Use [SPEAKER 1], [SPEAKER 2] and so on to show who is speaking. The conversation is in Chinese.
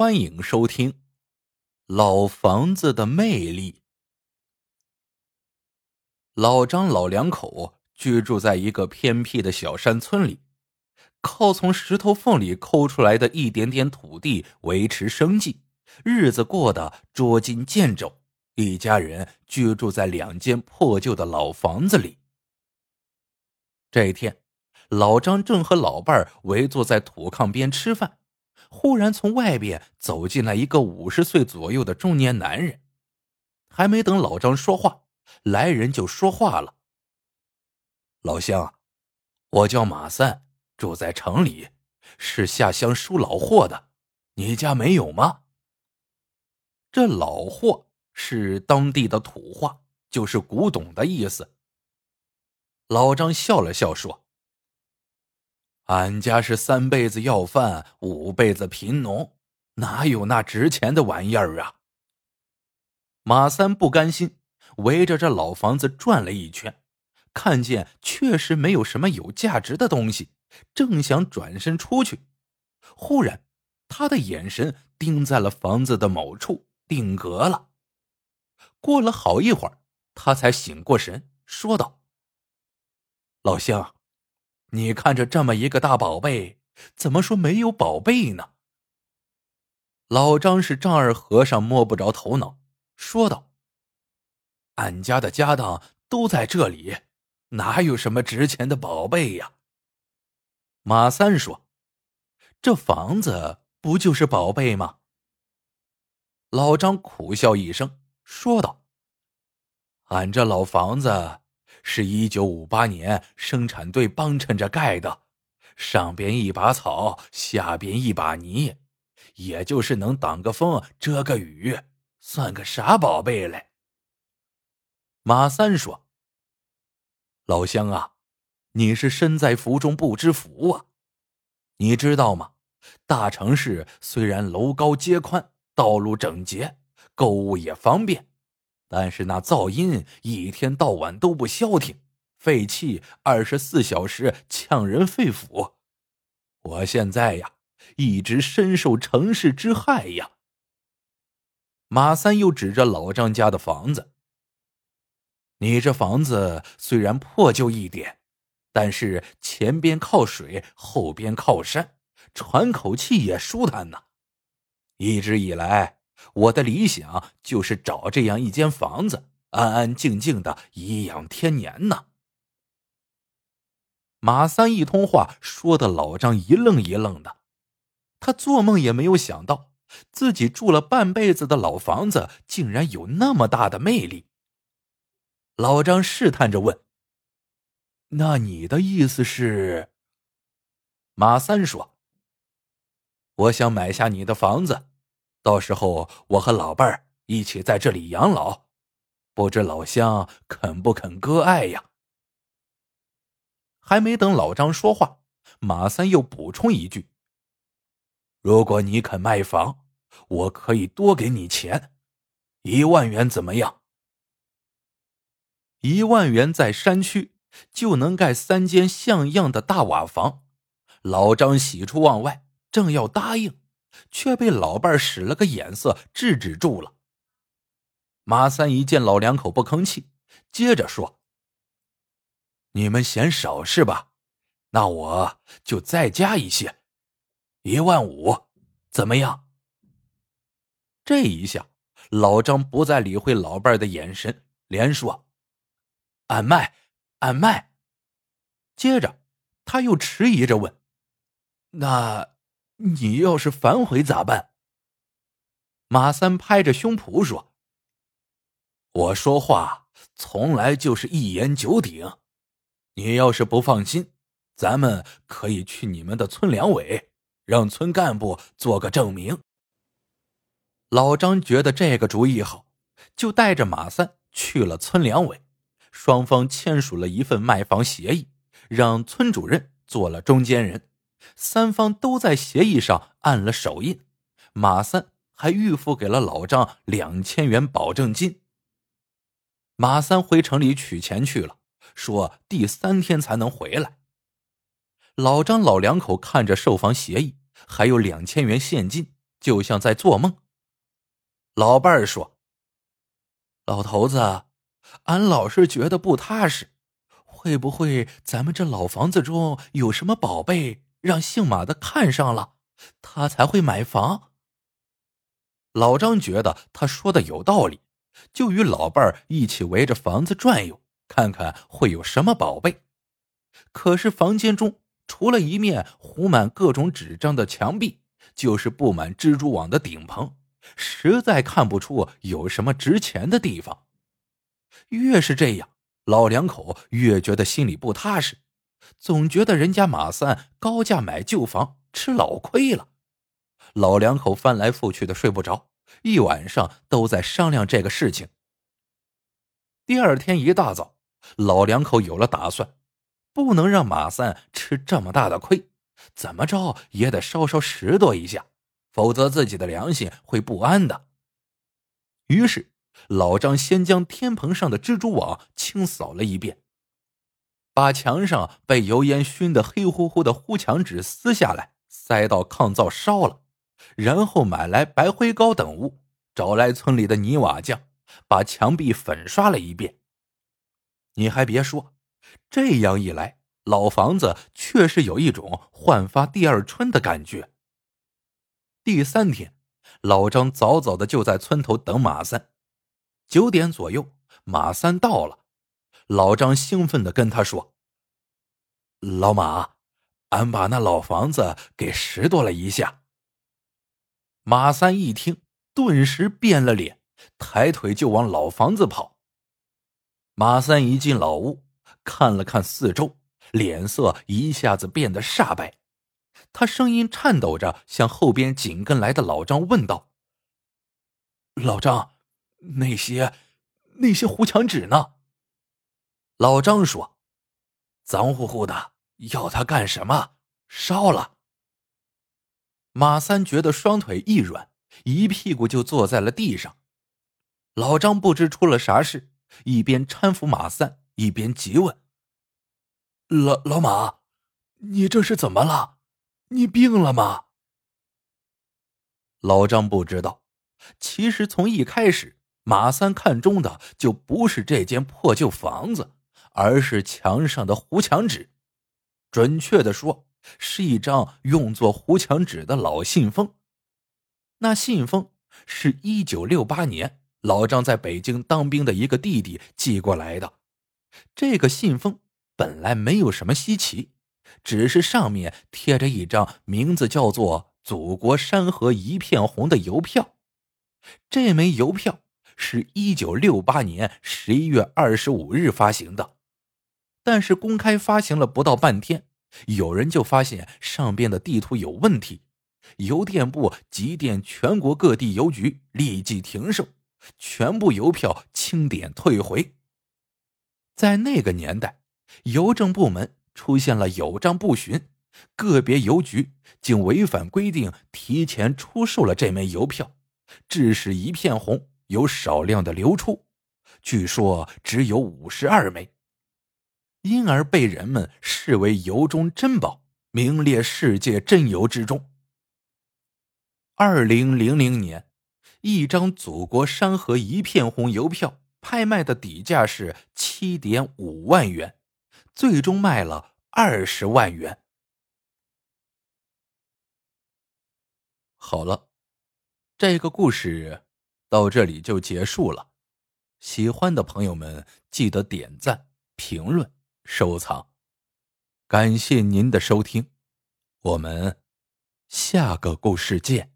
[SPEAKER 1] 欢迎收听《老房子的魅力》。老张老两口居住在一个偏僻的小山村里，靠从石头缝里抠出来的一点点土地维持生计，日子过得捉襟见肘。一家人居住在两间破旧的老房子里。这一天，老张正和老伴儿围坐在土炕边吃饭。忽然从外边走进来一个五十岁左右的中年男人，还没等老张说话，来人就说话了：“老乡，我叫马三，住在城里，是下乡收老货的，你家没有吗？”这老货是当地的土话，就是古董的意思。老张笑了笑说。俺家是三辈子要饭，五辈子贫农，哪有那值钱的玩意儿啊？马三不甘心，围着这老房子转了一圈，看见确实没有什么有价值的东西，正想转身出去，忽然他的眼神盯在了房子的某处，定格了。过了好一会儿，他才醒过神，说道：“老乡。”你看着这么一个大宝贝，怎么说没有宝贝呢？老张是丈二和尚摸不着头脑，说道：“俺家的家当都在这里，哪有什么值钱的宝贝呀？”马三说：“这房子不就是宝贝吗？”老张苦笑一声，说道：“俺这老房子……”是一九五八年生产队帮衬着盖的，上边一把草，下边一把泥，也就是能挡个风，遮个雨，算个啥宝贝嘞？马三说：“老乡啊，你是身在福中不知福啊！你知道吗？大城市虽然楼高街宽，道路整洁，购物也方便。”但是那噪音一天到晚都不消停，废气二十四小时呛人肺腑。我现在呀，一直深受城市之害呀。马三又指着老张家的房子：“你这房子虽然破旧一点，但是前边靠水，后边靠山，喘口气也舒坦呐。一直以来。”我的理想就是找这样一间房子，安安静静的颐养天年呢。马三一通话说的老张一愣一愣的，他做梦也没有想到，自己住了半辈子的老房子竟然有那么大的魅力。老张试探着问：“那你的意思是？”马三说：“我想买下你的房子。”到时候我和老伴儿一起在这里养老，不知老乡肯不肯割爱呀？还没等老张说话，马三又补充一句：“如果你肯卖房，我可以多给你钱，一万元怎么样？一万元在山区就能盖三间像样的大瓦房。”老张喜出望外，正要答应。却被老伴使了个眼色，制止住了。马三一见老两口不吭气，接着说：“你们嫌少是吧？那我就再加一些，一万五，怎么样？”这一下，老张不再理会老伴的眼神，连说：“俺卖，俺卖。”接着，他又迟疑着问：“那？”你要是反悔咋办？马三拍着胸脯说：“我说话从来就是一言九鼎。你要是不放心，咱们可以去你们的村两委，让村干部做个证明。”老张觉得这个主意好，就带着马三去了村两委，双方签署了一份卖房协议，让村主任做了中间人。三方都在协议上按了手印，马三还预付给了老张两千元保证金。马三回城里取钱去了，说第三天才能回来。老张老两口看着售房协议，还有两千元现金，就像在做梦。老伴儿说：“老头子，俺老是觉得不踏实，会不会咱们这老房子中有什么宝贝，让姓马的看上了，他才会买房？”老张觉得他说的有道理，就与老伴儿一起围着房子转悠，看看会有什么宝贝。可是房间中除了一面糊满各种纸张的墙壁，就是布满蜘蛛网的顶棚，实在看不出有什么值钱的地方。越是这样，老两口越觉得心里不踏实，总觉得人家马三高价买旧房，吃老亏了。老两口翻来覆去的睡不着，一晚上都在商量这个事情。第二天一大早，老两口有了打算，不能让马三吃这么大的亏，怎么着也得稍稍拾掇一下，否则自己的良心会不安的。于是，老张先将天棚上的蜘蛛网清扫了一遍，把墙上被油烟熏得黑乎乎的糊墙纸撕下来，塞到炕灶烧了。然后买来白灰膏等物，找来村里的泥瓦匠，把墙壁粉刷了一遍。你还别说，这样一来，老房子确实有一种焕发第二春的感觉。第三天，老张早早的就在村头等马三。九点左右，马三到了，老张兴奋的跟他说：“老马，俺把那老房子给拾掇了一下。”马三一听，顿时变了脸，抬腿就往老房子跑。马三一进老屋，看了看四周，脸色一下子变得煞白。他声音颤抖着，向后边紧跟来的老张问道：“老张，那些那些糊墙纸呢？”老张说：“脏乎乎的，要他干什么？烧了。”马三觉得双腿一软，一屁股就坐在了地上。老张不知出了啥事，一边搀扶马三，一边急问：“老老马，你这是怎么了？你病了吗？”老张不知道，其实从一开始，马三看中的就不是这间破旧房子，而是墙上的糊墙纸。准确的说。是一张用作糊墙纸的老信封，那信封是一九六八年老张在北京当兵的一个弟弟寄过来的。这个信封本来没有什么稀奇，只是上面贴着一张名字叫做“祖国山河一片红”的邮票。这枚邮票是一九六八年十一月二十五日发行的，但是公开发行了不到半天。有人就发现上边的地图有问题，邮电部急电全国各地邮局立即停售，全部邮票清点退回。在那个年代，邮政部门出现了有章不循，个别邮局竟违反规定提前出售了这枚邮票，致使一片红有少量的流出，据说只有五十二枚。因而被人们视为邮中珍宝，名列世界珍邮之中。二零零零年，一张“祖国山河一片红”邮票拍卖的底价是七点五万元，最终卖了二十万元。好了，这个故事到这里就结束了。喜欢的朋友们记得点赞、评论。收藏，感谢您的收听，我们下个故事见。